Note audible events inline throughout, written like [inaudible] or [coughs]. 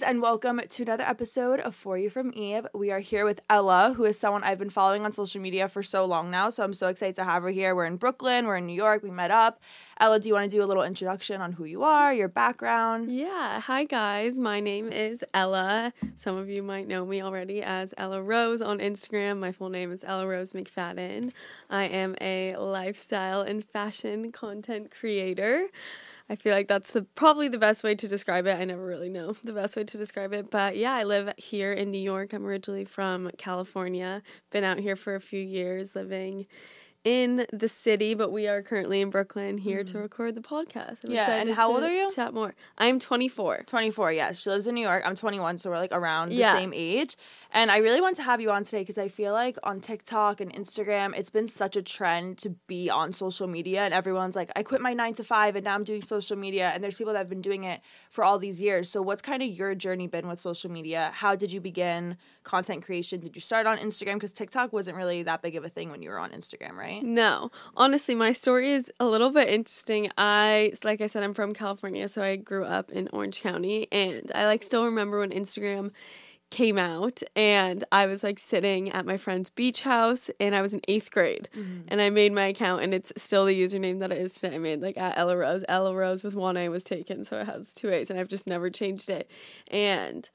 guys, and welcome to another episode of For You from Eve. We are here with Ella, who is someone I've been following on social media for so long now. So I'm so excited to have her here. We're in Brooklyn, we're in New York, we met up. Ella, do you want to do a little introduction on who you are, your background? Yeah. Hi, guys. My name is Ella. Some of you might know me already as Ella Rose on Instagram. My full name is Ella Rose McFadin. I am a lifestyle and fashion content creator. I feel like that's the probably the best way to describe it. I never really know [laughs] the best way to describe it, but yeah, I live here in New York. I'm originally from California. Been out here for a few years living in the city, but we are currently in Brooklyn here to mm-hmm. record the podcast. I'm Yeah, and how old are you? Chat more. I'm 24. 24, yes. She lives in New York. I'm 21, so we're like around Yeah. the same age. And I really want to have you on today because I feel like on TikTok and Instagram, it's been such a trend to be on social media. And everyone's like, I quit my nine to five and now I'm doing social media. And there's people that have been doing it for all these years. So, what's kind of your journey been with social media? How did you begin content creation? Did you start on Instagram? Because TikTok wasn't really that big of a thing when you were on Instagram, right? No, honestly, my story is a little bit interesting. I, like I said, I'm from California, so I grew up in Orange County, and I like still remember when Instagram came out and I was like sitting at my friend's beach house and I was in eighth grade mm-hmm. and I made my account and it's still the username that it is today. I made like at Ella Rose. Ella Rose with one A was taken, so it has two A's and I've just never changed it. And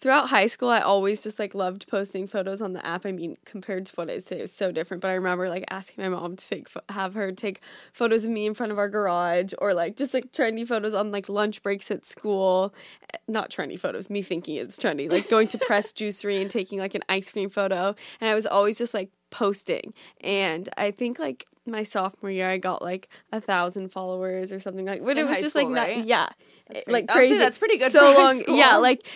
throughout high school i always just like loved posting photos on the app. I mean compared to what it is today it's so different but i remember like asking my mom to take have her take photos of me in front of our garage or like just like trendy photos on like lunch breaks at school. Eh, not trendy photos me thinking it's trendy like going to [laughs] Pressed Juicery and taking like an ice cream photo. And i was always just like posting. And i think like my sophomore year i got like a thousand followers or something like but In it was just school, like not, yeah That's like I would say crazy. that's pretty good so long yeah like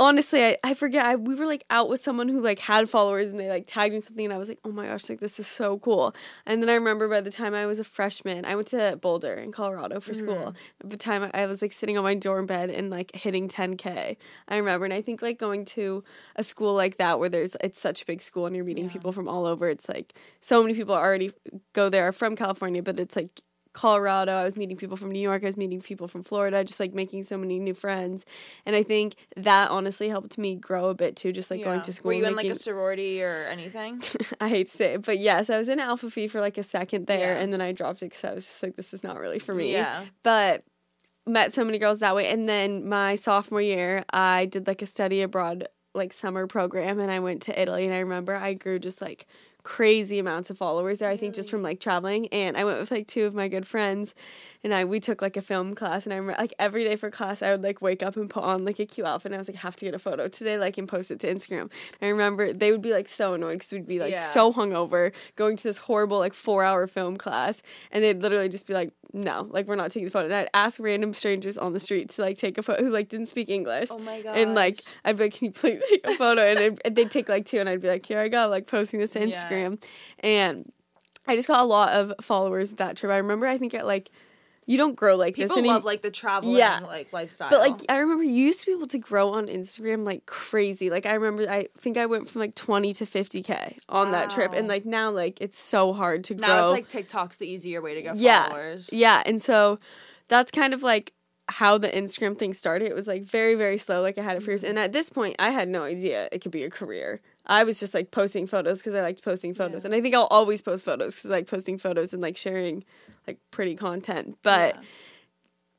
honestly I, I forget I, we were like out with someone who like had followers and they like tagged me something and i was like oh my gosh like this is so cool. And then i remember by the time i was a freshman i went to boulder in colorado for school. Mm-hmm. By the time I, I was like sitting on my dorm bed and like hitting 10k i remember. And i think like going to a school like that where there's it's such a big school and you're meeting people from all over it's like so many people already go there from california but it's like Colorado. I was meeting people from New York. I was meeting people from Florida, just like making so many new friends. And I think that honestly helped me grow a bit too, just like going to school. Were you in making, like a sorority or anything? [laughs] I hate to say it, but yes, I was in Alpha Phi for like a second there, Yeah. and then I dropped it because I was just like, this is not really for me. Yeah. But met so many girls that way. And then my sophomore year, I did like a study abroad like summer program, and I went to Italy. And I remember I grew just like crazy amounts of followers there. I think just from like traveling. And I went with like two of my good friends, and I we took like a film class. And I remember like every day for class, I would like wake up and put on like a cute outfit. And I was like, have to get a photo today, like and post it to Instagram. I remember they would be like so annoyed because we'd be like Yeah. so hungover going to this horrible like four hour film class, and they'd literally just be like, no, like we're not taking the photo. And I'd ask random strangers on the street to like take a photo who like didn't speak English. Oh my god! And like. I'd be like, can you please [laughs] take a photo? And they'd, and they'd take like two, and I'd be like, here I go, like posting this to Yeah. Instagram, and I just got a lot of followers that trip. I remember I think at like you don't grow like People this. People love like the traveling Yeah. like lifestyle. but like I remember you used to be able to grow on Instagram like crazy. Like I remember I think I went from like 20 to 50k on that trip and like now like it's so hard to grow. now it's like TikTok's the easier way to get yeah. followers. Yeah, and so that's kind of like how the Instagram thing started. It was like very very slow like I had it for years Mm-hmm. and at this point I had no idea it could be a career. I was just like posting photos because I liked posting photos, Yeah. and I think I'll always post photos because I like posting photos and like sharing like pretty content. But Yeah.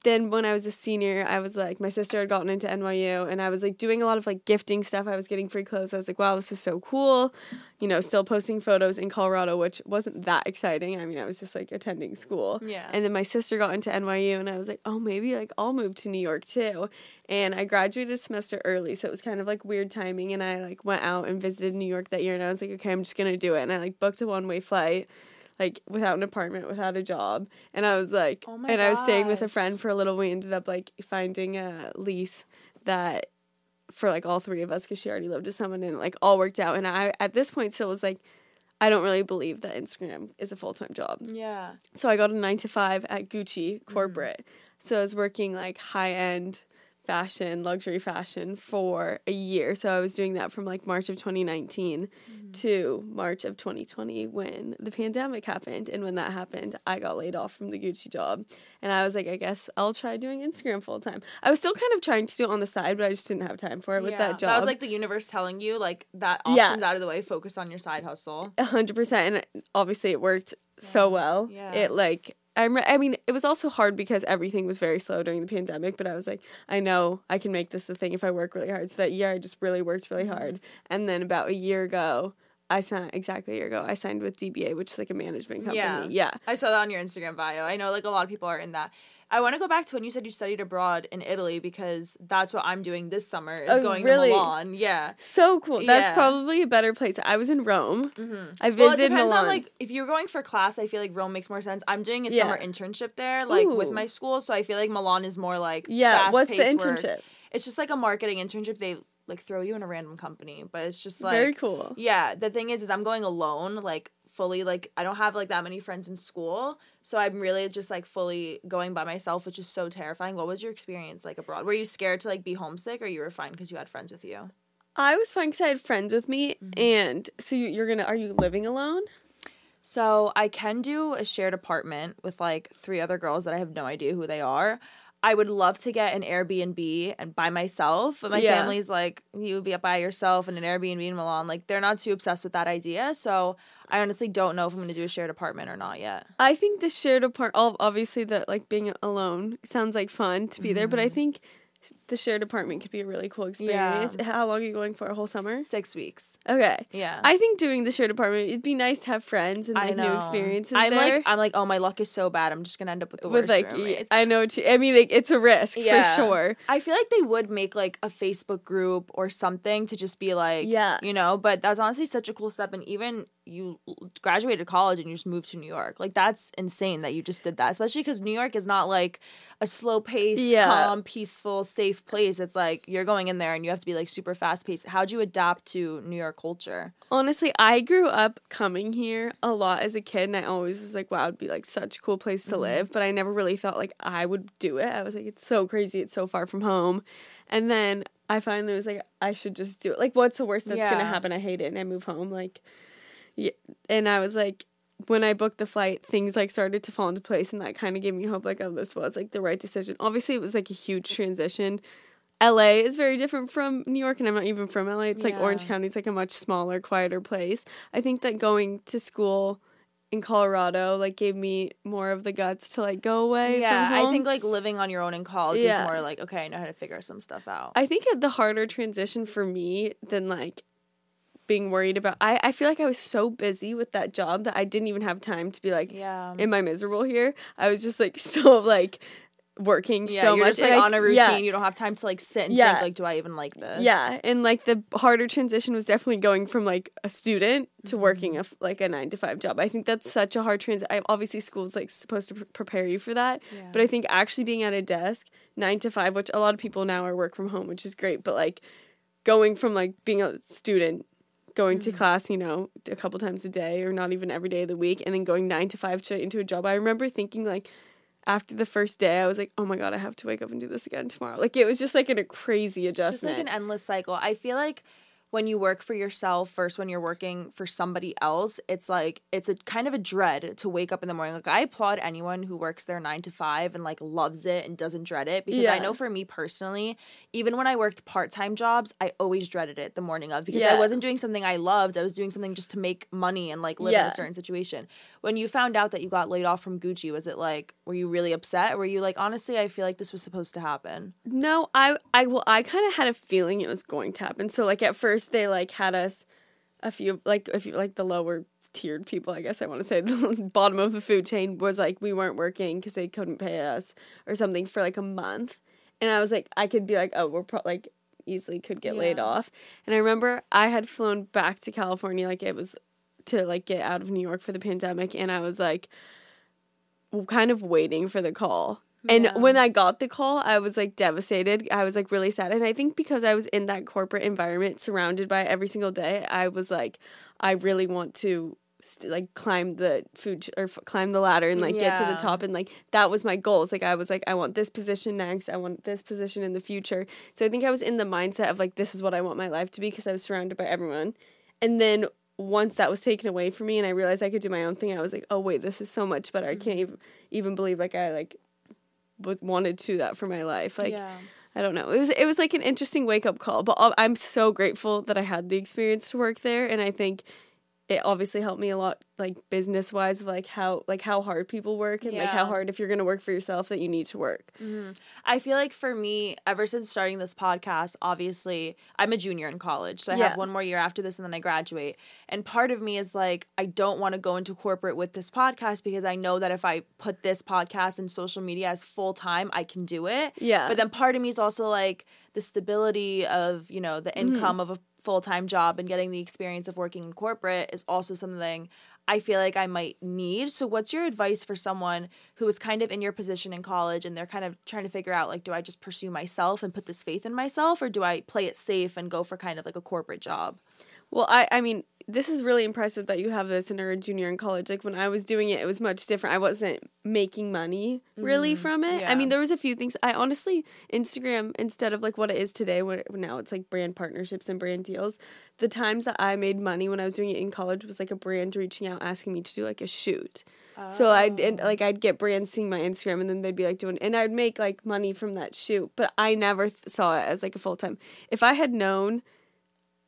Then when I was a senior, I was like, my sister had gotten into NYU and I was like doing a lot of like gifting stuff. I was getting free clothes. I was like, wow, this is so cool. You know, still posting photos in Colorado, which wasn't that exciting. I mean, I was just like attending school. Yeah. And then my sister got into NYU and I was like, oh, maybe like I'll move to New York too. And I graduated a semester early. So it was kind of like weird timing. And I like went out and visited New York that year and I was like, okay, I'm just going to do it. And I like booked a one way flight like without an apartment, without a job. And I was like, Oh and I was staying with a friend for a little. We ended up like finding a lease that for like all three of us because she already lived with someone and like all worked out. And I at this point still was like, I don't really believe that Instagram is a full time job. Yeah. So I got a nine to five at Gucci mm. corporate. So I was working like high end fashion, luxury fashion for a year. So I was doing that from like March of 2019 Mm-hmm. to March of 2020 when the pandemic happened. And when that happened, I got laid off from the Gucci job. And I was like, I guess I'll try doing Instagram full time. I was still kind of trying to do it on the side, but I just didn't have time for it with that job. That was like the universe telling you like that Yeah. option's out of the way. Focus on your side hustle. A hundred percent, and obviously it worked so well. Yeah. It like I rem- I mean, it was also hard because everything was very slow during the pandemic. But I was like, I know I can make this a thing if I work really hard. So that year, I just really worked really Mm-hmm. hard. And then about a year ago, I signed exactly a year ago. I signed with DBA, which is like a management company. Yeah. Yeah. I saw that on your Instagram bio. I know like a lot of people are in that. I want to go back to when you said you studied abroad in Italy because that's what I'm doing this summer is Oh, going really? to Milan. Yeah. So cool. That's Yeah. probably a better place. I was in Rome. Mm-hmm. I visited Well, it depends Milan. on like if you're going for class. I feel like Rome makes more sense. I'm doing a Yeah. summer internship there, like with my school, so I feel like Milan is more like yeah. What's the fast-paced work. internship? It's just like a marketing internship. They like throw you in a random company, but it's just like Very cool. Yeah, the thing is, is I'm going alone, like fully. Like I don't have like that many friends in school, so I'm really just like fully going by myself, which is so terrifying. What was your experience like abroad? Were you scared to like be homesick, or you were fine because you had friends with you? I was fine because I had friends with me, Mm-hmm. and so you, you're gonna. Are you living alone? So I can do a shared apartment with like three other girls that I have no idea who they are. I would love to get an Airbnb and by myself, but my Yeah. family's like, you would be up by yourself in an Airbnb in Milan. Like they're not too obsessed with that idea. So I honestly don't know if I'm gonna do a shared apartment or not yet. I think the shared apartment, obviously, that like being alone sounds like fun to be there, but I Mm-hmm. think the shared apartment could be a really cool experience. How long are you going for? A whole summer? Six weeks. Okay. Yeah. I think doing the shared apartment, it'd be nice to have friends and like new experiences I'm there. like I'm like, oh my luck is so bad. I'm just gonna end up with the with worst like, roommates. I know. What you, I mean, like, it's a risk Yeah. for sure. I feel like they would make like a Facebook group or something to just be like, Yeah. you know. But that's honestly such a cool step. And even you graduated college and you just moved to New York, like that's insane that you just did that. Especially because New York is not like a slow paced, Yeah. calm, peaceful, safe place. It's like you're going in there and you have to be like super fast paced. How'd you adapt to New York culture? Honestly, I grew up coming here a lot as a kid, and I always was like, wow, it'd be like such a cool place Mm-hmm. to live. But I never really thought like I would do it. I was like, it's so crazy. It's so far from home. And then I finally was like, I should just do it. Like, what's the worst that's gonna happen? I hate it, and I move home. Like, yeah. And I was like, when I booked the flight, things like started to fall into place, and that kind of gave me hope. Like, oh, this was like the right decision. Obviously, it was like a huge transition. LA is very different from New York, and I'm not even from LA. It's like Orange County. It's like a much smaller, quieter place. I think that going to school in Colorado like gave me more of the guts to like go away. yeah, from I think like living on your own in college Yeah. is more like okay, I know how to figure some stuff out. I think the harder transition for me than like being worried about. I I feel like I was so busy with that job that I didn't even have time to be like, yeah. am I miserable here? I was just like [laughs] so like working Yeah, so you're much just like on a routine. yeah. You don't have time to like sit and Yeah. think like, do I even like this? Yeah, and like the harder transition was definitely going from like a student to mm-hmm. working a like a nine to five job. I think that's such a hard transition. Obviously, school's like supposed to pre- prepare you for that, Yeah. but I think actually being at a desk nine to five, which a lot of people now are work from home, which is great, but like going from like being a student. Going to mm. class, you know, a couple times a day or not even every day of the week, and then going nine to five straight into a job. I remember thinking, like, after the first day, I was like, oh my God, I have to wake up and do this again tomorrow. Like, it was just like in a crazy It's just adjustment. like an endless cycle. I feel like when you work for yourself first when you're working for somebody else it's like it's a kind of a dread to wake up in the morning. Like i applaud anyone who works their nine to five and like loves it and doesn't dread it because i know for me personally even when i worked part-time jobs i always dreaded it the morning of because i wasn't doing something i loved. I was doing something just to make money and like live in a certain situation. When you found out that you got laid off from gucci was it like were you really upset? Or were you like honestly i feel like this was supposed to happen? No, I I well I kind of had a feeling it was going to happen. So like at first they like had us a few like if you like the lower tiered people, I guess I want to say. [laughs] The bottom of the food chain was like we weren't working because they couldn't pay us or something for like a month, and I was like I could be like oh we're pro- like easily could get laid off, and I remember I had flown back to California like it was to like get out of New York for the pandemic, and I was like kind of waiting for the call. And Yeah. when I got the call, I was like devastated. I was like really sad. And I think because I was in that corporate environment surrounded by every single day, I was like, I really want to st- like climb the food ch- or f- climb the ladder and like get to the top. And like that was my goals. Like i was like i want this position next. I want this position in the future. So i think i was in the mindset of like this is what i want my life to be because i was surrounded by everyone. And then once that was taken away from me and i realized i could do my own thing i was like oh wait this is so much better. I mm-hmm. can't even even believe like i like wanted to that for my life like yeah. I don't know. It was it was like an interesting wake up call, but I'm so grateful that I had the experience to work there, and I think it obviously helped me a lot, like business wise, of like how like how hard people work and like how hard if you're gonna work for yourself that you need to work. I feel like for me, ever since starting this podcast, obviously, I'm a junior in college. So I Yeah. have one more year after this and then I graduate. And part of me is like, I don't want to go into corporate with this podcast because I know that if I put this podcast and social media as full time, I can do it. Yeah. But then part of me is also like the stability of, you know, the Mm-hmm. income of a full time job and getting the experience of working in corporate is also something I feel like I might need. So what's your advice for someone who is kind of in your position in college and they're kind of trying to figure out like do I just pursue myself and put this faith in myself or do I play it safe and go for kind of like a corporate job? Well, I I mean, this is really impressive that you have this and are a junior in college. Like when I was doing it, it was much different. I wasn't making money really mm, from it. I mean, there was a few things. I honestly Instagram instead of like what it is today, what now it's like brand partnerships and brand deals. The times that I made money when I was doing it in college was like a brand reaching out asking me to do like a shoot. So I'd and, like I'd get brands seeing my Instagram and then they'd be like doing and I'd make like money from that shoot, but I never th- saw it as like a full time. If I had known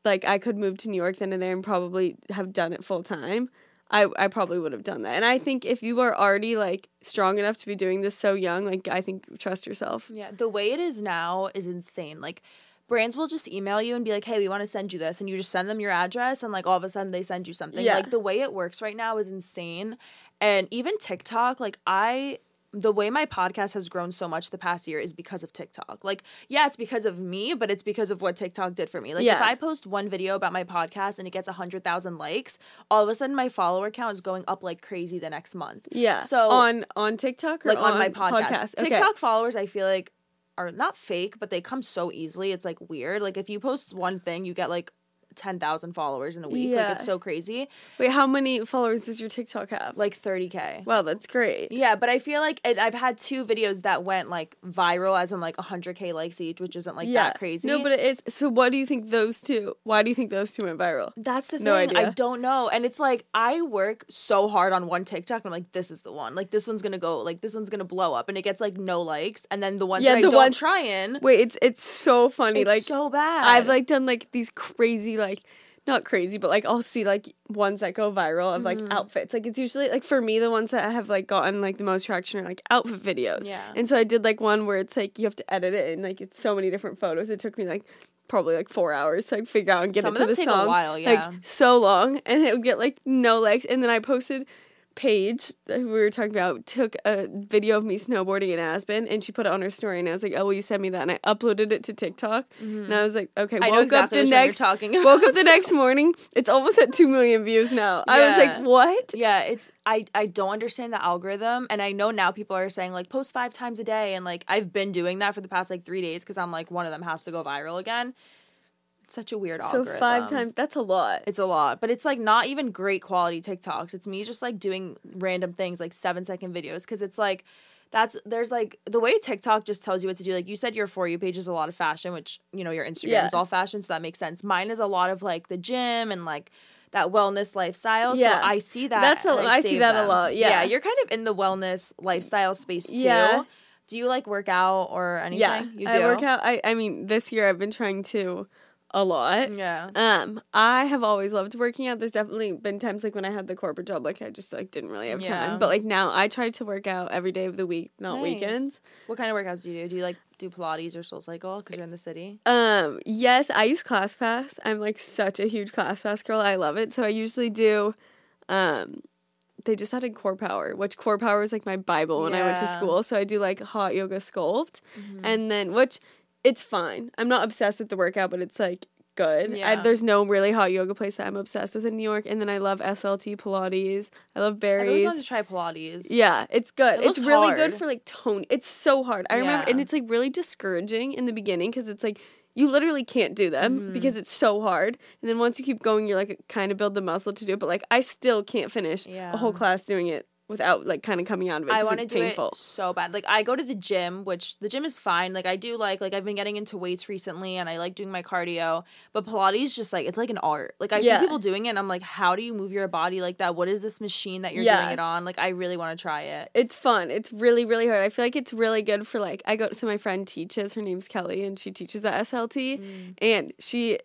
like I could move to New York then and there and probably have done it full time, I I probably would have done that. And I think if you are already like strong enough to be doing this so young, like I think trust yourself. Yeah, the way it is now is insane. Like brands will just email you and be like, "Hey, we want to send you this," and you just send them your address, and like all of a sudden they send you something. Yeah. Like the way it works right now is insane, and even TikTok. Like I, the way my podcast has grown so much the past year is because of TikTok. Like yeah, it's because of me, but it's because of what TikTok did for me. Like if I post one video about my podcast and it gets a hundred thousand likes, all of a sudden my follower count is going up like crazy the next month. Yeah. So- on on TikTok or like on, my podcast. Okay. TikTok followers, I feel like are not fake, but they come so easily. It's like weird. Like if you post one thing, you get like ten thousand followers in a week. Yeah. Like it's so crazy. Wait, how many followers does your TikTok have? Like thirty k. Wow, that's great. Yeah, but I feel like and I've had two videos that went like viral, as in like hundred k likes each, which isn't like that crazy. No, but it is. So, what do you think those two? Why do you think those two went viral? That's the thing. No I don't know. And it's like I work so hard on one TikTok and I'm like, this is the one. Like this one's gonna go like this one's gonna blow up and it gets like no likes. And then the ones Yeah, that I the don't ones- try in Wait, it's it's so funny. it's like so bad. I've like done like these crazy like not crazy, but like I'll see like ones that go viral of like Mm-hmm. outfits. Like it's usually like for me the ones that have like gotten like the most traction are like outfit videos. Yeah. And so I did like one where it's like you have to edit it and like it's so many different photos. It took me like probably like four hours to like figure out and get Some it of to them the take a song. while, yeah. Like so long and it would get like no likes and then I posted Paige that we were talking about took a video of me snowboarding in Aspen and she put it on her story and I was like, Oh, will you send me that? And I uploaded it to TikTok and I was like, Okay, Mm-hmm. I woke exactly up the which one you're next talking woke up the next morning. It's almost at two million views now. I was like, What? Yeah, it's I I don't understand the algorithm and I know now people are saying like post 5 times a day and like I've been doing that for the past like 3 days cuz I'm like one of them has to go viral again. It's such a weird So algorithm. five times that's a lot. It's a lot, but it's like not even great quality TikToks. It's me just like doing random things like 7 second videos cuz it's like that's there's like the way TikTok just tells you what to do. Like you said, your for you page is a lot of fashion, which you know your Instagram Yeah. is all fashion, so that makes sense. Mine is a lot of like the gym and like that wellness lifestyle. Yeah. So I see that. That's a- and I see that a them. lot, yeah. you're kind of in the wellness lifestyle space too. Yeah. Do you like work out or anything? Yeah. you do. I work out I I mean, this year I've been trying to a lot. Yeah. Um, I have always loved working out. There's definitely been times like when I had the corporate job, like I just like didn't really have Yeah. time. But like now, I try to work out every day of the week, not Nice. weekends. What kind of workouts do you do? Do you like do Pilates or Soul Cycle because you're in the city? Um, yes, I use ClassPass. I'm like such a huge ClassPass girl. I love it. So I usually do. Um, they just added Core Power, which Core Power is like my bible when I went to school. So I do like hot yoga sculpt, Mm-hmm. and then which it's fine. I'm not obsessed with the workout, but it's like good. I, Yeah. there's no really hot yoga place that I'm obsessed with in New York. And then I love SLT Pilates. I love I always Barry's. wanted to try Pilates. Yeah, it's good. It it's really good for like tone. It's so hard. I remember, and it's like really discouraging in the beginning because it's like you literally can't do them Mhm. because it's so hard. And then once you keep going, you're like kind of build the muscle to do it. But like I still can't finish Yeah. a whole class doing it without like kind of coming out of it. I want to do painful. it so bad. Like I go to the gym, which the gym is fine. Like I do like like I've been getting into weights recently, and I like doing my cardio. But Pilates just like it's like an art. Like I Yeah. see people doing it, and I'm like, how do you move your body like that? What is this machine that you're Yeah. doing it on? Like I really want to try it. It's fun. It's really, really hard. I feel like it's really good for like I go so my friend teaches, her name's Kelly, and she teaches at SLT Mm. and she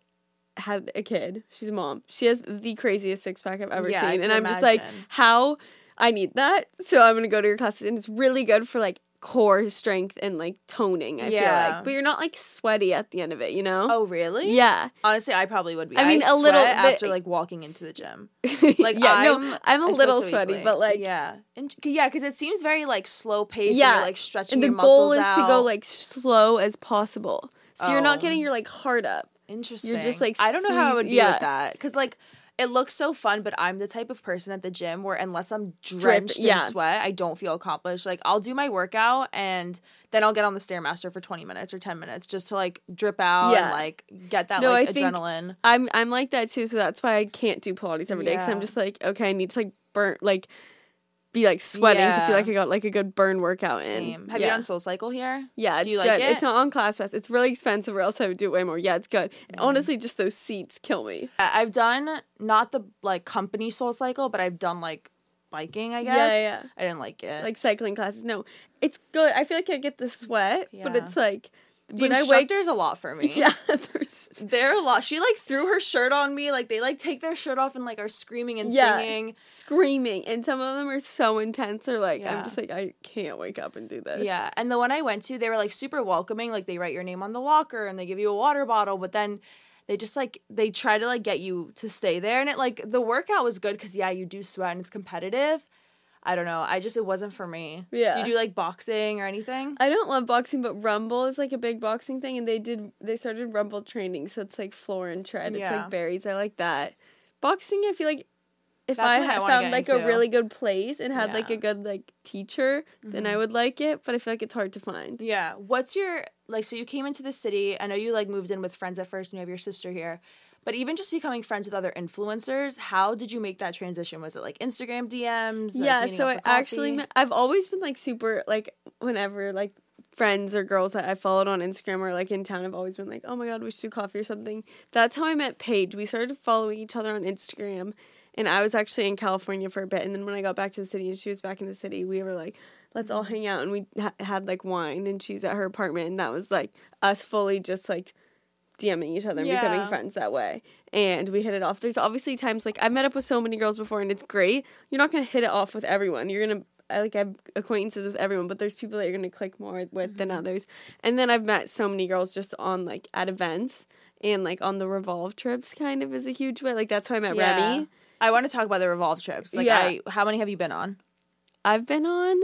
had a kid. She's a mom. She has the craziest six pack I've ever Yeah, seen. And I'm just like, how I need that. So I'm gonna go to your classes and it's really good for like core strength and like toning, I feel like. But you're not like sweaty at the end of it, you know? Oh really? Yeah. Honestly, I probably would be. I mean, a little bit- after like walking into the gym. [laughs] Like yeah, no, I'm, I'm a I little so sweaty, easily. but like yeah, and yeah, because it seems very like slow paced. Yeah. and you're, like stretching. and the goal is to go like slow as possible. So you're not Oh. getting your like heart up. Interesting. You're just, like, I don't know how I would be yeah. with that because like it looks so fun, but I'm the type of person at the gym where unless I'm drenched yeah. in sweat, I don't feel accomplished. Like I'll do my workout and then I'll get on the stairmaster for 20 minutes or 10 minutes just to like drip out Yeah. and like get that No, like I think- adrenaline. I'm I'm like that too, so that's why I can't do Pilates every day because I'm just like, okay, I need to like burn like be like sweating to feel like I got like a good burn workout in. Same. Have yeah. you done Soul Cycle here? Yeah, it's Do you good. like it? It's not on class ClassPass. It's really expensive, or else I would do it way more. Yeah, it's good. Mm. Honestly, just those seats kill me. I've done not the like company Soul Cycle, but I've done like biking. I guess. Yeah, yeah. I didn't like it. Like cycling classes. No, it's good. I feel like I get the sweat, but it's like the when I wake. instructor's a lot for me. [laughs] Yeah, [laughs] there's- They're a lot. She like threw her shirt on me. Like they like take their shirt off and like are screaming and Yeah. singing. screaming, and some of them are so intense. They're like, Yeah. I'm just like, I can't wake up and do this. Yeah. And the one I went to, they were like super welcoming. Like they write your name on the locker and they give you a water bottle, but then they just like they try to like get you to stay there. And it like the workout was good because yeah, you do sweat and it's competitive. I don't know. I just it wasn't for me. Yeah. Do you do like boxing or anything? I don't love boxing, but Rumble is like a big boxing thing, and they did they started Rumble training, so it's like floor and tread. It's Yeah. like Barry's. I like that. Boxing, I feel like if That's I what I found like into. a really good place and had like a good like teacher, then I mm-hmm. would like it. But I feel like it's hard to find. Yeah. What's your like so you came into the city. I know you like moved in with friends at first and you have your sister here. But even just becoming friends with other influencers, how did you make that transition? Was it like Instagram DMs? yeah, meeting so I actually I've always been like super like whenever like friends or girls that I followed on Instagram or like in town have always been like, oh my god, we should do coffee or something. That's how I met Paige. We started following each other on Instagram, and I was actually in California for a bit, and then when I got back to the city and she was back in the city, we were like. Let's all mm. hang out, and we ha- had like wine, and she's at her apartment, and that was like us fully just like DMing each other and becoming friends that way. And we hit it off. There's obviously times like I've met up with so many girls before and it's great. You're not gonna hit it off with everyone. You're gonna I like I have acquaintances with everyone, but there's people that you're gonna click more with than Mm-hmm. others. And then I've met so many girls just on like at events and like on the revolve trips kind of is a huge way. Like that's how I met Yeah. Remi. I want to talk about the revolve trips. Like, Yeah. I how many have you been on? I've been on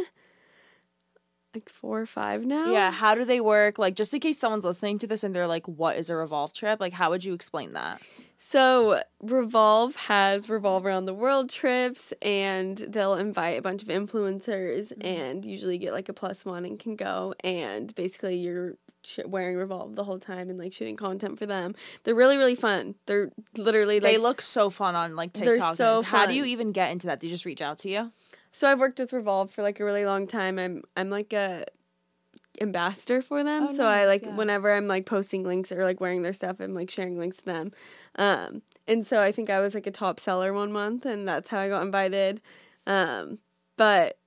like four or five now. Yeah, how do they work? Like, just in case someone's listening to this and they're like, "What is a revolve trip?" Like, how would you explain that? So Revolve has Revolve Around the World trips, and they'll invite a bunch of influencers, mm-hmm. and usually get like a plus one and can go. And basically, you're wearing Revolve the whole time and like shooting content for them. They're really really fun. They're literally like they look so fun on like TikTok. They're so and How do you even get into that? They just reach out to you? So I've worked with Revolve for like a really long time. I'm I'm like a ambassador for them. Oh, so I like yeah. whenever I'm like posting links or like wearing their stuff, I'm like sharing links to them. Um and so I think I was like a top seller one month and that's how I got invited. Um but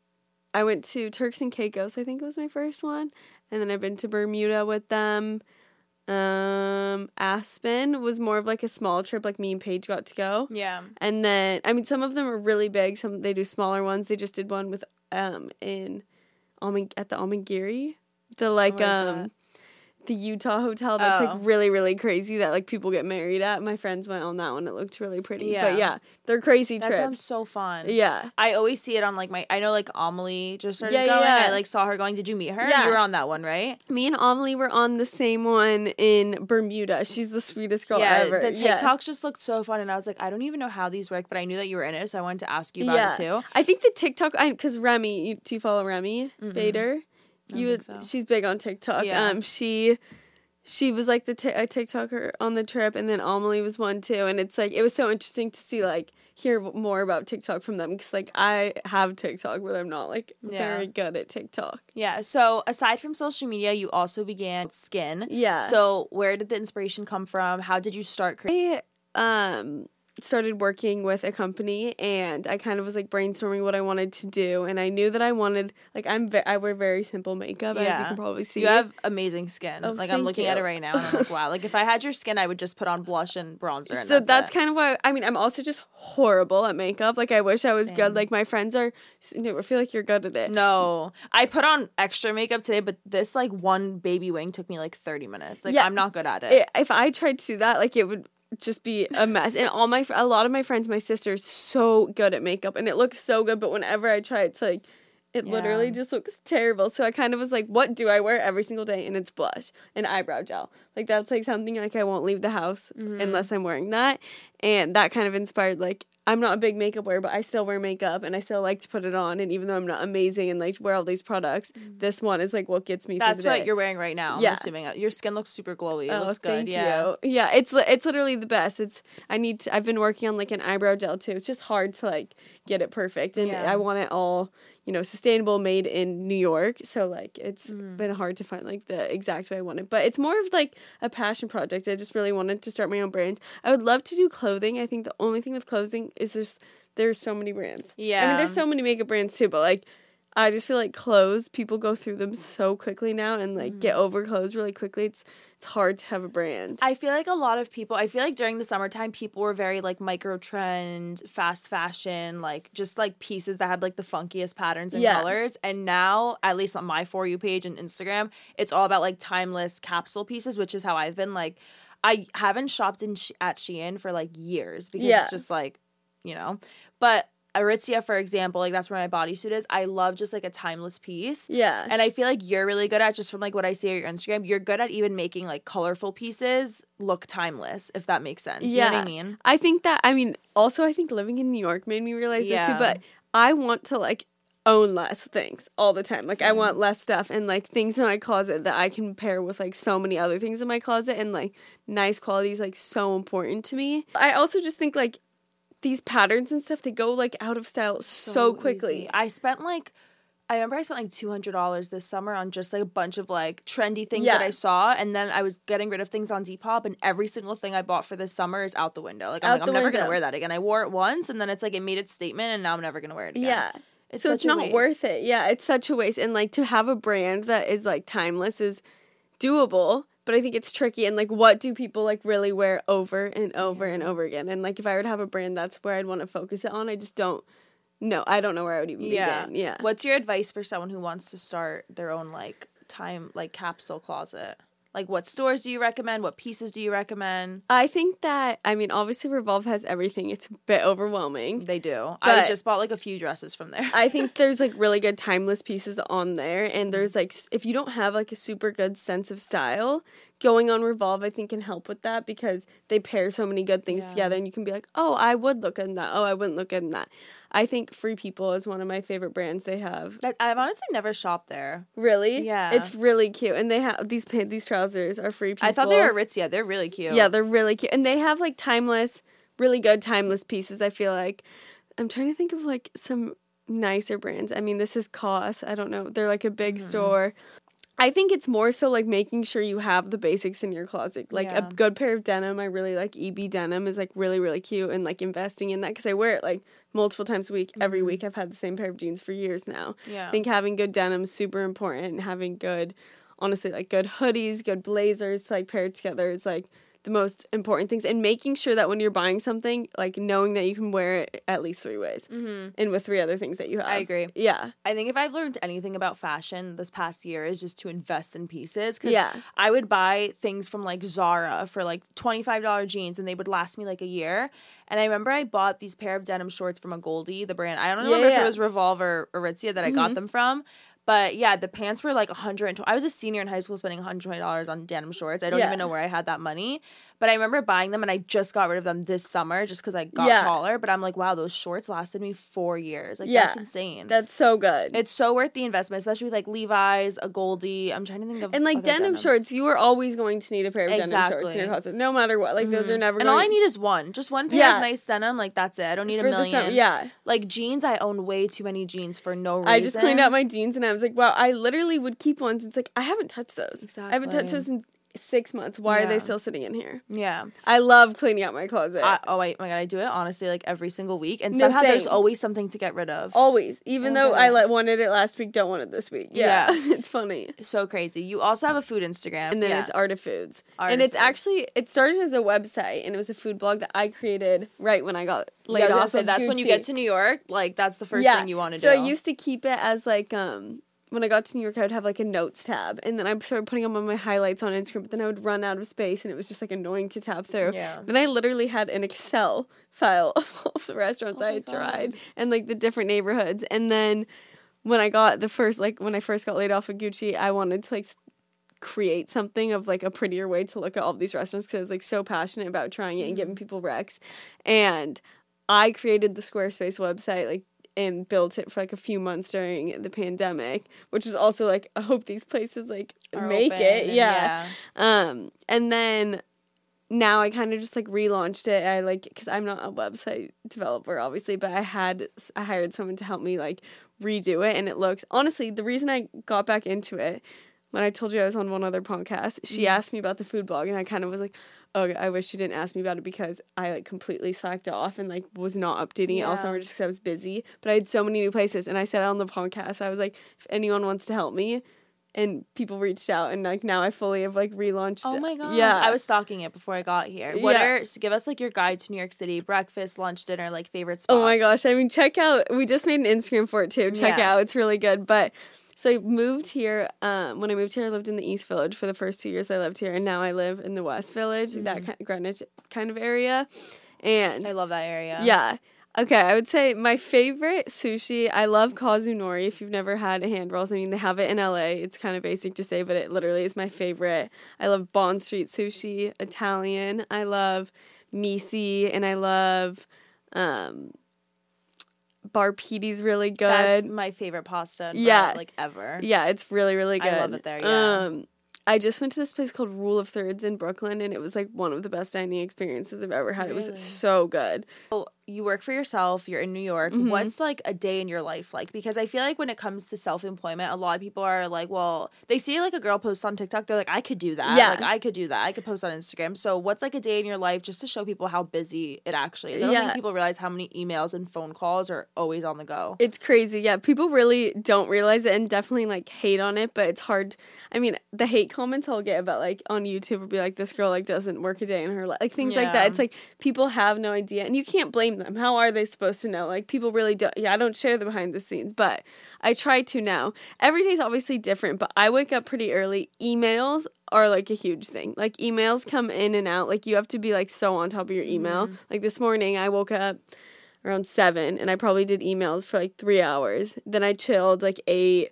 I went to Turks and Caicos, I think it was my first one. And then I've been to Bermuda with them. Um Aspen was more of like a small trip, like me and Paige got to go. Yeah. And then I mean some of them are really big, some they do smaller ones. They just did one with um in Almond at the Amangiri. The like um? The Utah hotel that's Oh. like really, really crazy that like people get married at. My friends went on that one. It looked really pretty. Yeah. But yeah, they're crazy That trips. sounds so fun. yeah. I always see it on like my. I know like Amelie just started Yeah, yeah, going. yeah. I like saw her going. Did you meet her? Yeah. You were on that one, right? Me and Amelie were on the same one in Bermuda. She's the sweetest girl ever yeah. ever. The Yeah. TikToks just looked so fun, and I was like, I don't even know how these work, but I knew that you were in it, so I wanted to ask you about yeah. it too. I think the TikTok because Remi, do you follow Remi mm-hmm. Bader? You would, so. she's big on TikTok. Yeah. Um, she she was like the t- a TikToker on the trip, and then Amelie was one too. And it's like it was so interesting to see like hear more about TikTok from them because like I have TikTok, but I'm not like Yeah. very good at TikTok. Yeah. So aside from social media, you also began skin. Yeah. So where did the inspiration come from? How did you start creating? Um started working with a company and I kind of was like brainstorming what I wanted to do and I knew that I wanted like I'm ve- I wear very simple makeup as you can probably see. You have amazing skin. Oh, like I'm looking at it right now, and I'm like, wow. Like if I had your skin, I would just put on blush and bronzer. And so that's, it. kind of why I mean I'm also just horrible at makeup. Like I wish I was Same. good. Like my friends are you know, I feel like you're good at it. No, I put on extra makeup today, but this like one baby wing took me like 30 minutes. Like Yeah. I'm not good at it. It- if I tried to do that, like it would just be a mess. And all my a lot of my friends, my sister is so good at makeup, and it looks so good. But whenever I try, it's like it literally just looks terrible. So I kind of was like, what do I wear every single day? And it's blush and eyebrow gel. Like that's like something like I won't leave the house Mm-hmm. unless I'm wearing that. And that kind of inspired like. I'm not a big makeup wearer, but I still wear makeup and I still like to put it on. And even though I'm not amazing and like wear all these products, this one is like what gets me. Mm-hmm. That's what day. you're wearing right now. I'm Yeah. assuming your skin looks super glowy. It Oh, looks good. yeah. you. Yeah, it's it's literally the best. It's I need to, I've been working on like an eyebrow gel too. It's just hard to like get it perfect, and Yeah. I want it all you know sustainable, made in New York. So like it's Mm. been hard to find like the exact way I want it, but it's more of like a passion project. I just really wanted to start my own brand. I would love to do clothing. I think the only thing with clothing is there's there's so many brands. Yeah. I mean there's so many makeup brands too, but like. I just feel like clothes, people go through them so quickly now and like get mm. over clothes really quickly. It's it's hard to have a brand. I feel like a lot of people, I feel like during the summertime, people were very like micro trend, fast fashion, like just like pieces that had like the funkiest patterns and Yeah. colors. And now, at least on my For You page and Instagram, it's all about like timeless capsule pieces, which is how I've been like, I haven't shopped in at Shein for like years because Yeah. it's just like, you know, but Aritzia, for example, like that's where my bodysuit is. I love just like a timeless piece. Yeah. And I feel like you're really good at just from like what I see on your Instagram, you're good at even making like colorful pieces look timeless, if that makes sense. You know what I mean? I think that I mean also I think living in New York made me realize this too, but I want to like own less things all the time. Like I want less stuff and like things in my closet that I can pair with like so many other things in my closet and like nice quality is like so important to me. I also just think like these patterns and stuff they go like out of style so, quickly. easy. I spent like I remember I spent like two hundred dollars this summer on just like a bunch of like trendy things that I saw, and then I was getting rid of things on Depop, and every single thing I bought for this summer is out the window. Like I'm like I'm never gonna wear that again. I wore it once, and then it's like it made its statement, and now I'm never gonna wear it again. Yeah. It's so it's not waste. worth it. Yeah, it's such a waste. And like to have a brand that is like timeless is doable, but I think it's tricky. And like, what do people like really wear over and over and over again? And like, if I were to have a brand, that's where I'd want to focus it on. I just don't. No, I don't know where I would even Yeah. begin. Yeah. What's your advice for someone who wants to start their own like time like capsule closet? Like what stores do you recommend? What pieces do you recommend? I think that I mean, obviously, Revolve has everything. It's a bit overwhelming. They do. I just bought like a few dresses from there. I think [laughs] there's like really good timeless pieces on there, and there's like if you don't have like a super good sense of style, going on Revolve I think can help with that because they pair so many good things Yeah. together, and you can be like, oh, I would look in that. Oh, I wouldn't look in that. I think Free People is one of my favorite brands they have. I've honestly never shopped there. Really, Yeah. it's really cute, and they have these these trousers are Free People. I thought they were Aritzia. They're really cute. Yeah, they're really cute. And they have like timeless, really good timeless pieces, I feel like. I'm trying to think of like some nicer brands. I mean, this is COS. I don't know. They're like a big Mm-hmm. store. I think it's more so like making sure you have the basics in your closet. Like Yeah. a good pair of denim. I really like EB denim is like really, really cute and like investing in that because I wear it like multiple times a week. Every week I've had the same pair of jeans for years now. Mm-hmm. Yeah. I think having good denim is super important and having good, honestly, like good hoodies, good blazers to like pair together is like the most important things. And making sure that when you're buying something, like knowing that you can wear it at least three ways hmm and with three other things that you have. I agree. Yeah. I think if I've learned anything about fashion this past year is just to invest in pieces. Cause Yeah. I would buy things from like Zara for like $25 jeans and they would last me like a year. And I remember I bought these pair of denim shorts from AGOLDE, the brand. I don't Yeah, remember if it was Revolve or Aritzia that I got them from. But yeah, the pants were like 120. I was a senior in high school spending $120 on denim shorts. I don't Yeah. even know where I had that money. But I remember buying them and I just got rid of them this summer just because I got Yeah. taller. But I'm like, wow, those shorts lasted me four years. Like Yeah. that's insane. That's so good. it's so worth the investment, especially with like Levi's, AGOLDE. I'm trying to think of and like denim denims. shorts, you are always going to need a pair of denim shorts in your closet, no matter what. Like those are mm-hmm. never. And all I need is one, just one pair Yeah. of nice denim. Like that's it. I don't need for a million. summer. Yeah, Like jeans, I own way too many jeans for no reason. I just cleaned out my jeans and I was like, wow, I literally would keep ones. It's like I haven't touched those. Exactly. I haven't touched those in six months. Why are they still sitting in here? yeah. I love cleaning out my closet. I, oh wait, my god, I do it honestly like every single week, and No, somehow there's always something to get rid of. Always, even Oh, though God. I like wanted it last week, don't want it this week. Yeah, Yeah. [laughs] it's funny. So crazy. You also have a food Instagram, And then yeah. it's Art of Foods, Art and of it's Foods. actually it started as a website, and it was a food blog that I created right when I got laid yeah, I was gonna off. say that's when you get to New York. Like that's the first thing you want to so do. So I used to keep it as like um when I got to New York, I would have like a notes tab, and then I started putting them on my highlights on Instagram. But then I would run out of space, and it was just like annoying to tab through. Yeah. Then I literally had an Excel file of all the restaurants Oh I had God. tried and like the different neighborhoods. And then when I got the first like when I first got laid off of Gucci, I wanted to like create something of like a prettier way to look at all these restaurants because I was like so passionate about trying it and giving mm-hmm. people recs. And I created the Squarespace website like and built it for like a few months during the pandemic, which was also like I hope these places like Are make it. and Yeah. Um and then now I kind of just like relaunched it. I like cuz I'm not a website developer obviously, but I had I hired someone to help me like redo it and it looks honestly the reason I got back into it when I told you I was on one other podcast, she Mm-hmm. asked me about the food blog and I kind of was like, "Oh, I wish she didn't ask me about it because I like completely slacked off and like was not updating it all summer just because I was busy. But I had so many new places and I said on the podcast, I was like, if anyone wants to help me, and people reached out and like now I fully have like relaunched. Oh my god! Yeah, I was stalking it before I got here. What Yeah. are so give us like your guide to New York City? Breakfast, lunch, dinner, like favorite spots. Oh my gosh! I mean, check out. We just made an Instagram for it too. Check Yeah. out. It's really good. But so I moved here. Um, when I moved here, I lived in the East Village for the first two years I lived here, and now I live in the West Village, that kind Greenwich kind of area. And I love that area. yeah. Okay, I would say my favorite sushi. I love Kazunori. If you've never had hand rolls, I mean they have it in LA. It's kind of basic to say, but it literally is my favorite. I love Bond Street sushi, Italian. I love Misi, and I love um, Bar Pitti's really good. That's my favorite pasta. Yeah. like ever. Yeah, it's really really good. I love it there, yeah. Um, I just went to this place called Rule of Thirds in Brooklyn, and it was like one of the best dining experiences I've ever had. It was so good. So you work for yourself. You're in New York. Mhm. What's like a day in your life like? Because I feel like when it comes to self employment, a lot of people are like, well, they see like a girl post on TikTok. They're like, I could do that. Yeah. Like I could do that. I could post on Instagram. So what's like a day in your life just to show people how busy it actually is? I don't Yeah. think people realize how many emails and phone calls are always on the go. It's crazy. Yeah, people really don't realize it and definitely like hate on it, but it's hard. I mean, the hate comments I'll get about like on YouTube will be like, this girl like doesn't work a day in her life, like things like that. It's like people have no idea, and you can't blame them. How are they supposed to know? Like people really don't. Yeah, I don't share the behind the scenes, but I try to now. Every day's obviously different, but I wake up pretty early. Emails are like a huge thing. Like emails come in and out. Like you have to be like so on top of your email. Like this morning, I woke up around seven and I probably did emails for like three hours. Then I chilled like eight.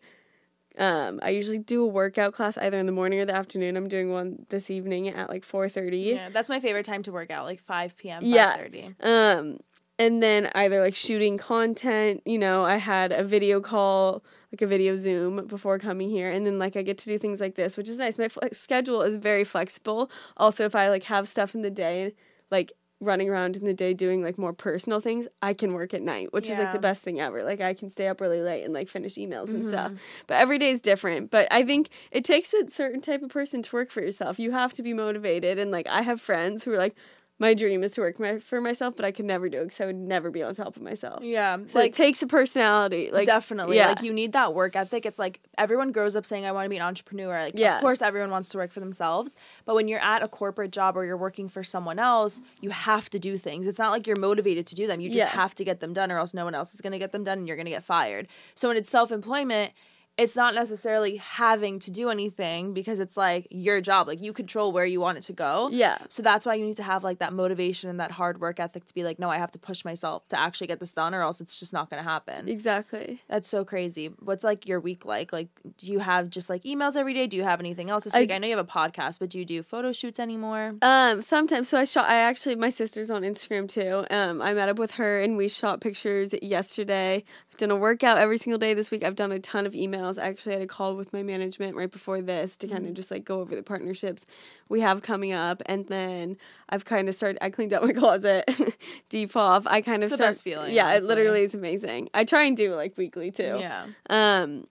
Um, I usually do a workout class either in the morning or the afternoon. I'm doing one this evening at like four thirty. Yeah, that's my favorite time to work out, like 5 p.m., Yeah. Um, and then either like shooting content, you know, I had a video call, like a video Zoom before coming here, and then like I get to do things like this, which is nice. My flex- schedule is very flexible. Also, if I like have stuff in the day, like running around in the day doing like more personal things, I can work at night, which is like the best thing ever. Like I can stay up really late and like finish emails and stuff. Mm-hmm. But every day is different. But I think it takes a certain type of person to work for yourself. You have to be motivated. And like I have friends who are like, my dream is to work my, for myself, but I could never do it because I would never be on top of myself. Yeah, So it takes a personality. Like definitely yeah. like you need that work ethic it's like everyone grows up saying i want to be an entrepreneur like Yeah. of course everyone wants to work for themselves but when you're at a corporate job or you're working for someone else you have to do things it's not like you're motivated to do them you just Yeah. have to get them done or else no one else is going to get them done and you're going to get fired so when it's self-employment it's not necessarily having to do anything because it's like your job. Like you control where you want it to go. Yeah. So that's why you need to have like that motivation and that hard work ethic to be like, no, I have to push myself to actually get this done or else it's just not going to happen. Exactly. That's so crazy. What's like your week like? Like, do you have just like emails every day? Do you have anything else this I week? I know you have a podcast, but do you do photo shoots anymore? Um, sometimes. So I shot. I actually, my sister's on Instagram too. Um, I met up with her and we shot pictures yesterday. I've done a workout every single day this week. I've done a ton of emails. I actually had a call with my management right before this to kind of just like go over the partnerships we have coming up, and then I've kind of started. I cleaned out my [laughs] closet, [laughs] Depop. I kind of It's the best feeling, Yeah, honestly. it literally is amazing. I try and do like weekly too. Yeah. Um,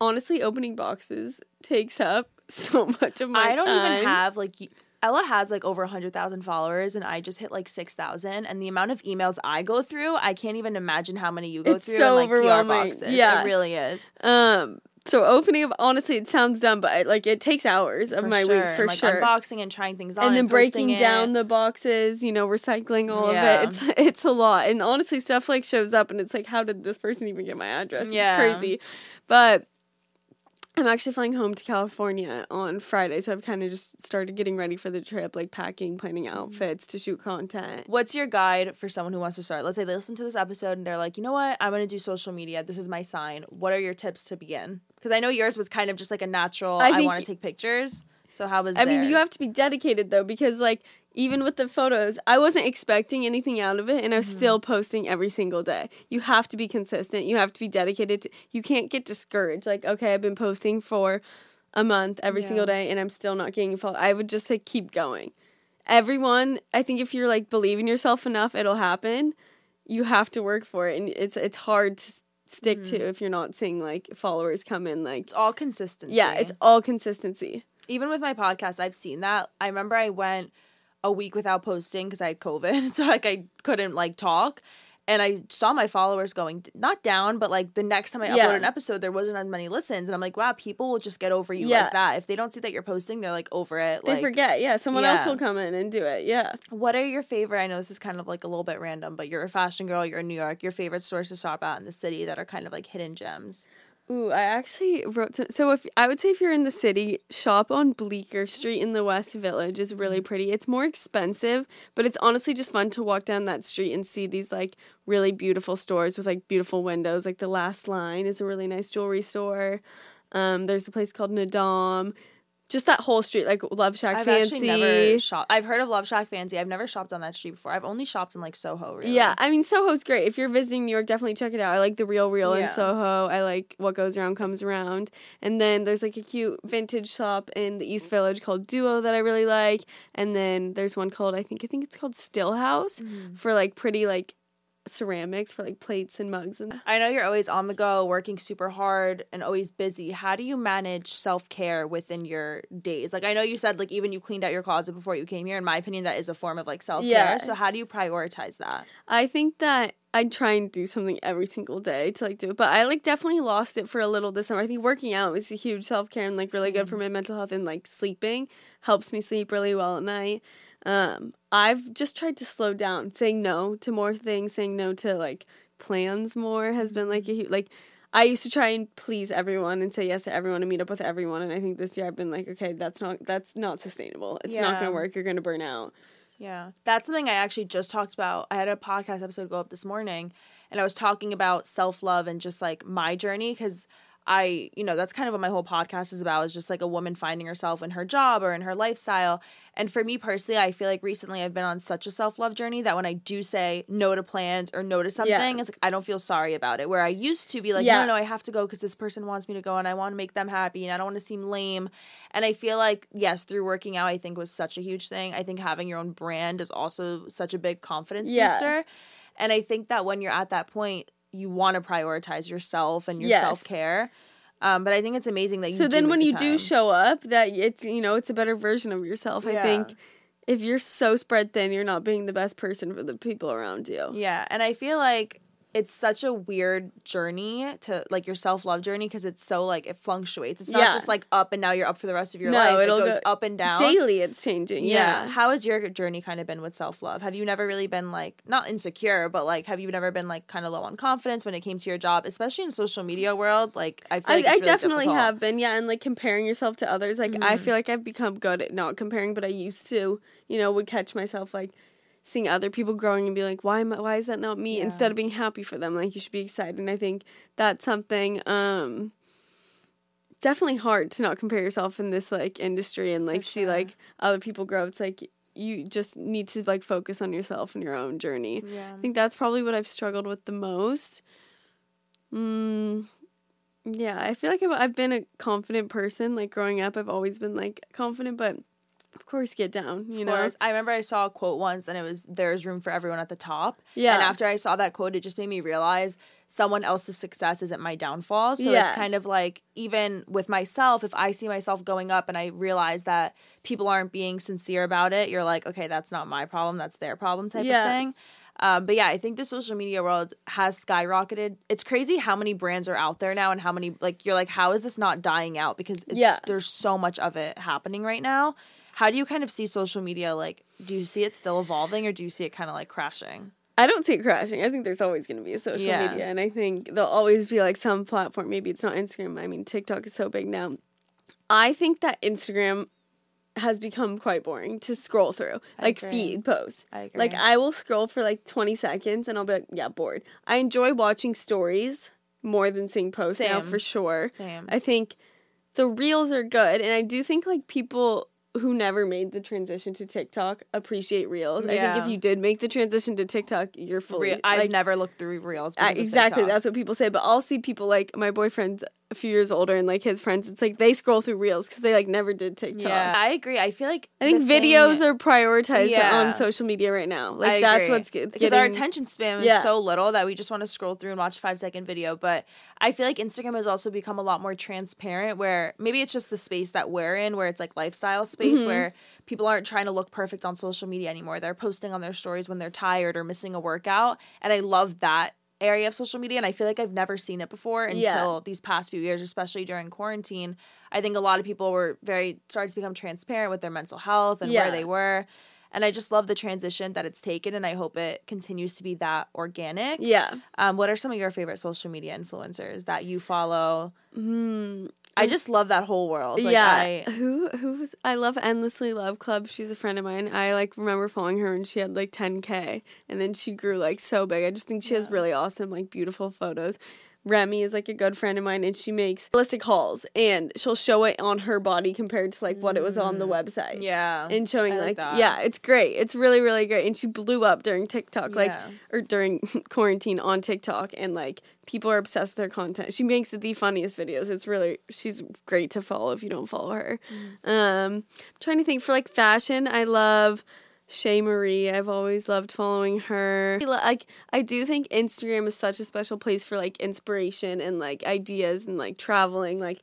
honestly, opening boxes takes up [laughs] so much of my time. I don't time. even have like Ella has like over 100,000 followers and I just hit like 6,000 and the amount of emails I go through, I can't even imagine how many you go It's through so in like PR overwhelming. boxes. Yeah. It really is. Um. So opening up, honestly, it sounds dumb, but it, like it takes hours of For my sure. week for and, like, sure. Unboxing and trying things on and then posting breaking it. down the boxes, you know, recycling all Yeah. of it. It's [laughs] it's a lot. And honestly, stuff like shows up, and it's like, how did this person even get my address? Yeah. It's crazy. But I'm actually flying home to California on Friday, so I've kind of just started getting ready for the trip, like packing, planning Mm-hmm. outfits to shoot content. What's your guide for someone who wants to start? Let's say they listen to this episode and they're like, you know what? I'm going to do social media. This is my sign. What are your tips to begin? Because I know yours was kind of just like a natural, I I, want to take pictures. So how was I mean, you have to be dedicated though, because like even with the photos, I wasn't expecting anything out of it, and I was mm-hmm. still posting every single day. You have to be consistent. You have to be dedicated. To, you can't get discouraged. Like, okay, I've been posting for a month every Yeah. single day, and I'm still not getting. I would just like keep going. Everyone, I think if you're like believing yourself enough, it'll happen. You have to work for it, and it's it's hard to stick to mm-hmm. if you're not seeing like followers come in. Like, It's all consistency. yeah, it's all consistency. Even with my podcast, I've seen that. I remember I went a week without posting because I had COVID, [laughs] so like I couldn't like talk. And I saw my followers going not down, but like the next time I Yeah. upload an episode, there wasn't as many listens, and I'm like, wow, people will just get over you Yeah. like that. If they don't see that you're posting, they're like over it. They like, forget, yeah. Someone else will come in and do it, yeah. What are your favorite? I know this is kind of like a little bit random, but you're a fashion girl. You're in New York. Your favorite stores to shop at in the city that are kind of like hidden gems. Ooh, I actually wrote to, so if I would say if you're in the city, shop on Bleecker Street in the West Village is really pretty. It's more expensive, but it's honestly just fun to walk down that street and see these like really beautiful stores with like beautiful windows. Like the last line is a really nice jewelry store. Um, there's a place called Naadam. Just that whole street, like Love Shack I've Fancy. actually never shopped. I've heard of Love Shack Fancy. I've never shopped on that street before. I've only shopped in like Soho. Really. Yeah, I mean Soho's great. If you're visiting New York, definitely check it out. I like the Real Real in Yeah. Soho. I like what goes around comes around. And then there's like a cute vintage shop in the East Village called Duo that I really like. And then there's one called I think I think it's called Still House Mm-hmm. for like pretty like ceramics for like plates and mugs and I know you're always on the go, working super hard, and always busy. How do you manage self care within your days? Like I know you said like even you cleaned out your closet before you came here. In my opinion, that is a form of like self care. Yeah. So how do you prioritize that? I think that I try and do something every single day to like do it, but I like definitely lost it for a little this summer. I think working out was a huge self care and like really good for my mental health and like sleeping helps me sleep really well at night. Um, I've just tried to slow down, saying no to more things, saying no to like plans more has been like a huge like. I used to try and please everyone and say yes to everyone and meet up with everyone, and I think this year I've been like, okay, that's not that's not sustainable. It's not gonna work. You're gonna burn out. Yeah. That's something I actually just talked about. I had a podcast episode go up this morning and I was talking about self love and just like my journey because I, you know, that's kind of what my whole podcast is about is just like a woman finding herself in her job or in her lifestyle. And for me personally, I feel like recently I've been on such a self love journey that when I do say no to plans or no to something, it's like I don't feel sorry about it. Where I used to be like, Yeah. no, no, I have to go because this person wants me to go and I want to make them happy and I don't want to seem lame. And I feel like, yes, through working out, I think was such a huge thing. I think having your own brand is also such a big confidence Yeah. booster. And I think that when you're at that point, you want to prioritize yourself and your Yes. self care. Um, but I think it's amazing that you. so then when the you do show up that it's you know it's a better version of yourself i think if you're so spread thin you're not being the best person for the people around you Yeah, and I feel like it's such a weird journey to like your self love journey because it's so like it fluctuates. It's Yeah. not just like up and now you're up for the rest of your No, life. It it'll goes go up and down. Daily, it's changing. Yeah. Yeah. How has your journey kind of been with self love? Have you never really been like not insecure, but like have you never been like kind of low on confidence when it came to your job, especially in social media world? Like I feel I, like I it's really definitely difficult. have been, yeah, and like comparing yourself to others. Like I Mhm. feel like I've become good at not comparing, but I used to, you know, would catch myself like seeing other people growing and be like, why am I, why is that not me? Yeah. Instead of being happy for them, like you should be excited. And I think that's something um definitely hard to not compare yourself in this like industry and like see sure. like other people grow. It's like you just need to like focus on yourself and your own journey. Yeah. I think that's probably what I've struggled with the most. Mm, yeah, I feel like I've, I've been a confident person. Like growing up, I've always been like confident, but of course, get down. You Of know, course. I remember I saw a quote once and it was there's room for everyone at the top. Yeah. And after I saw that quote, it just made me realize someone else's success isn't my downfall. So Yeah. it's kind of like even with myself, if I see myself going up and I realize that people aren't being sincere about it, you're like, okay, that's not my problem, that's their problem type Yeah. of thing. Um, but yeah, I think the social media world has skyrocketed. It's crazy how many brands are out there now and how many like you're like, how is this not dying out? Because it's, Yeah. there's so much of it happening right now. How do you kind of see social media? Like, do you see it still evolving or do you see it kind of like crashing? I don't see it crashing. I think there's always going to be a social Yeah. media, and I think there'll always be like some platform. Maybe it's not Instagram. I mean, TikTok is so big now. I think that Instagram has become quite boring to scroll through, I like agree. feed posts. I agree. Like I will scroll for like 20 seconds and I'll be like, yeah, bored. I enjoy watching stories more than seeing posts now for sure. Same. I think the reels are good and I do think like people who never made the transition to TikTok appreciate reels. I think if you did make the transition to TikTok, you're fully Re- I've like, never looked through reels. I- because of exactly that's what people say but i'll see people like my boyfriend's a few years older and like his friends it's like they scroll through reels because they like never did tiktok Yeah, I agree. I feel like i think the thing- videos are prioritized Yeah. on social media right now like I that's agree. what's get, because getting our attention span is Yeah. so little that we just want to scroll through and watch a five second video. But I feel like Instagram has also become a lot more transparent. Where maybe it's just the space that we're in, where it's like lifestyle space, Mhm. where people aren't trying to look perfect on social media anymore. They're posting on their stories when they're tired or missing a workout, and I love that area of social media and I feel like I've never seen it before until Yeah. these past few years especially during quarantine. I think a lot of people were very started to become transparent with their mental health and Yeah. where they were and I just love the transition that it's taken and I hope it continues to be that organic. Yeah. Um, what are some of your favorite social media influencers that you follow? Mm, I just love that whole world like, yeah. I, who who was i love endlessly love club. She's a friend of mine. I like remember following her and she had like 10k and then she grew like so big. I just think she has really awesome like beautiful photos Remi is like a good friend of mine and she makes realistic hauls and she'll show it on her body compared to like what it was on the website. yeah And showing I like like, yeah, it's great. It's really really great. And she blew up during TikTok, like or during [laughs] quarantine on TikTok, and like people are obsessed with her content. She makes the funniest videos. It's really she's great to follow if you don't follow her. Mm-hmm. Um, I'm trying to think for like fashion. I love Shay Marie. I've always loved following her. Like I do think Instagram is such a special place for like inspiration and like ideas and like traveling. Like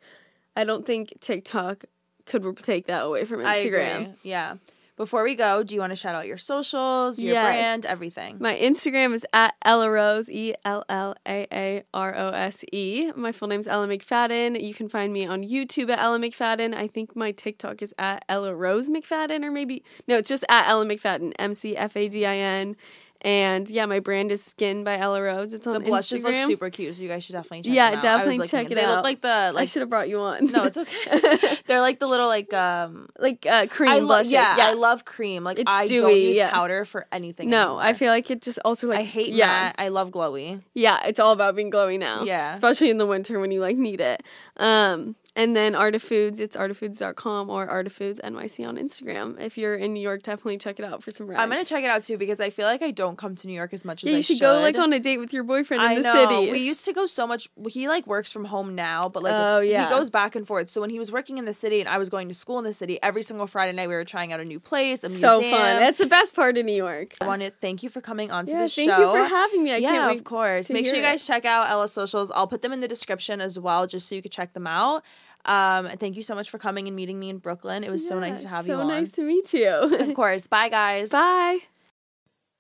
I don't think TikTok could take that away from Instagram. yeah before we go do you want to shout out your socials your Yes. brand everything My Instagram is at Ella Rose, E L L A A R O S E. My full name is Ella McFadin. You can find me on YouTube at Ella McFadin. I think my TikTok is at Ella Rose McFadin, or maybe, no, it's just at Ella McFadin, M C F A D I N. And yeah, my brand is Skin by Ella Rose. It's on the The blushes look super cute so you guys should definitely check Yeah, definitely I check it they out. look like the I like should have brought you on. no it's okay [laughs] [laughs] they're like the little like um like uh, cream I love blushes. yeah, I love cream. Like It's I don't use yeah. powder for anything. no, I feel like it just also like I hate yeah, matte. I love glowy. Yeah, it's all about being glowy now. Yeah. Especially in the winter when you like need it. Um and then Art of Foods, it's artofoods.com or Art of Foods NYC on Instagram. If you're in New York, definitely check it out for some rides. I'm gonna check it out too because I feel like I don't come to New York as much as Yeah, I you should, go like on a date with your boyfriend in the know. city. We used to go so much. He like works from home now, but like Oh, yeah. he goes back and forth. So when he was working in the city and I was going to school in the city, every single Friday night we were trying out a new place, a so fun. That's the best part of New York. I want to thank you for coming on to Yeah, the show. thank you for having me. I yeah, can't wait. of course. Make sure you guys it. check out Ella's socials. I'll put them in the description as well, just so you could check them out. Um, thank you so much for coming and meeting me in Brooklyn. It was so nice to have so you on. So nice to meet you. Of course. Bye, guys. Bye.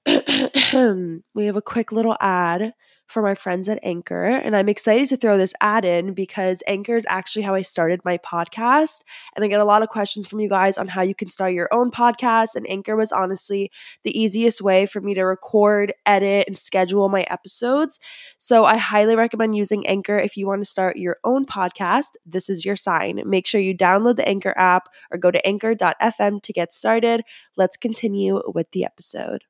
[coughs] we have a quick little ad for my friends at Anchor. And I'm excited to throw this ad in because Anchor is actually how I started my podcast. And I get a lot of questions from you guys on how you can start your own podcast. And Anchor was honestly the easiest way for me to record, edit, and schedule my episodes. So I highly recommend using Anchor if you want to start your own podcast. This is your sign. Make sure you download the Anchor app or go to anchor.fm to get started. Let's continue with the episode.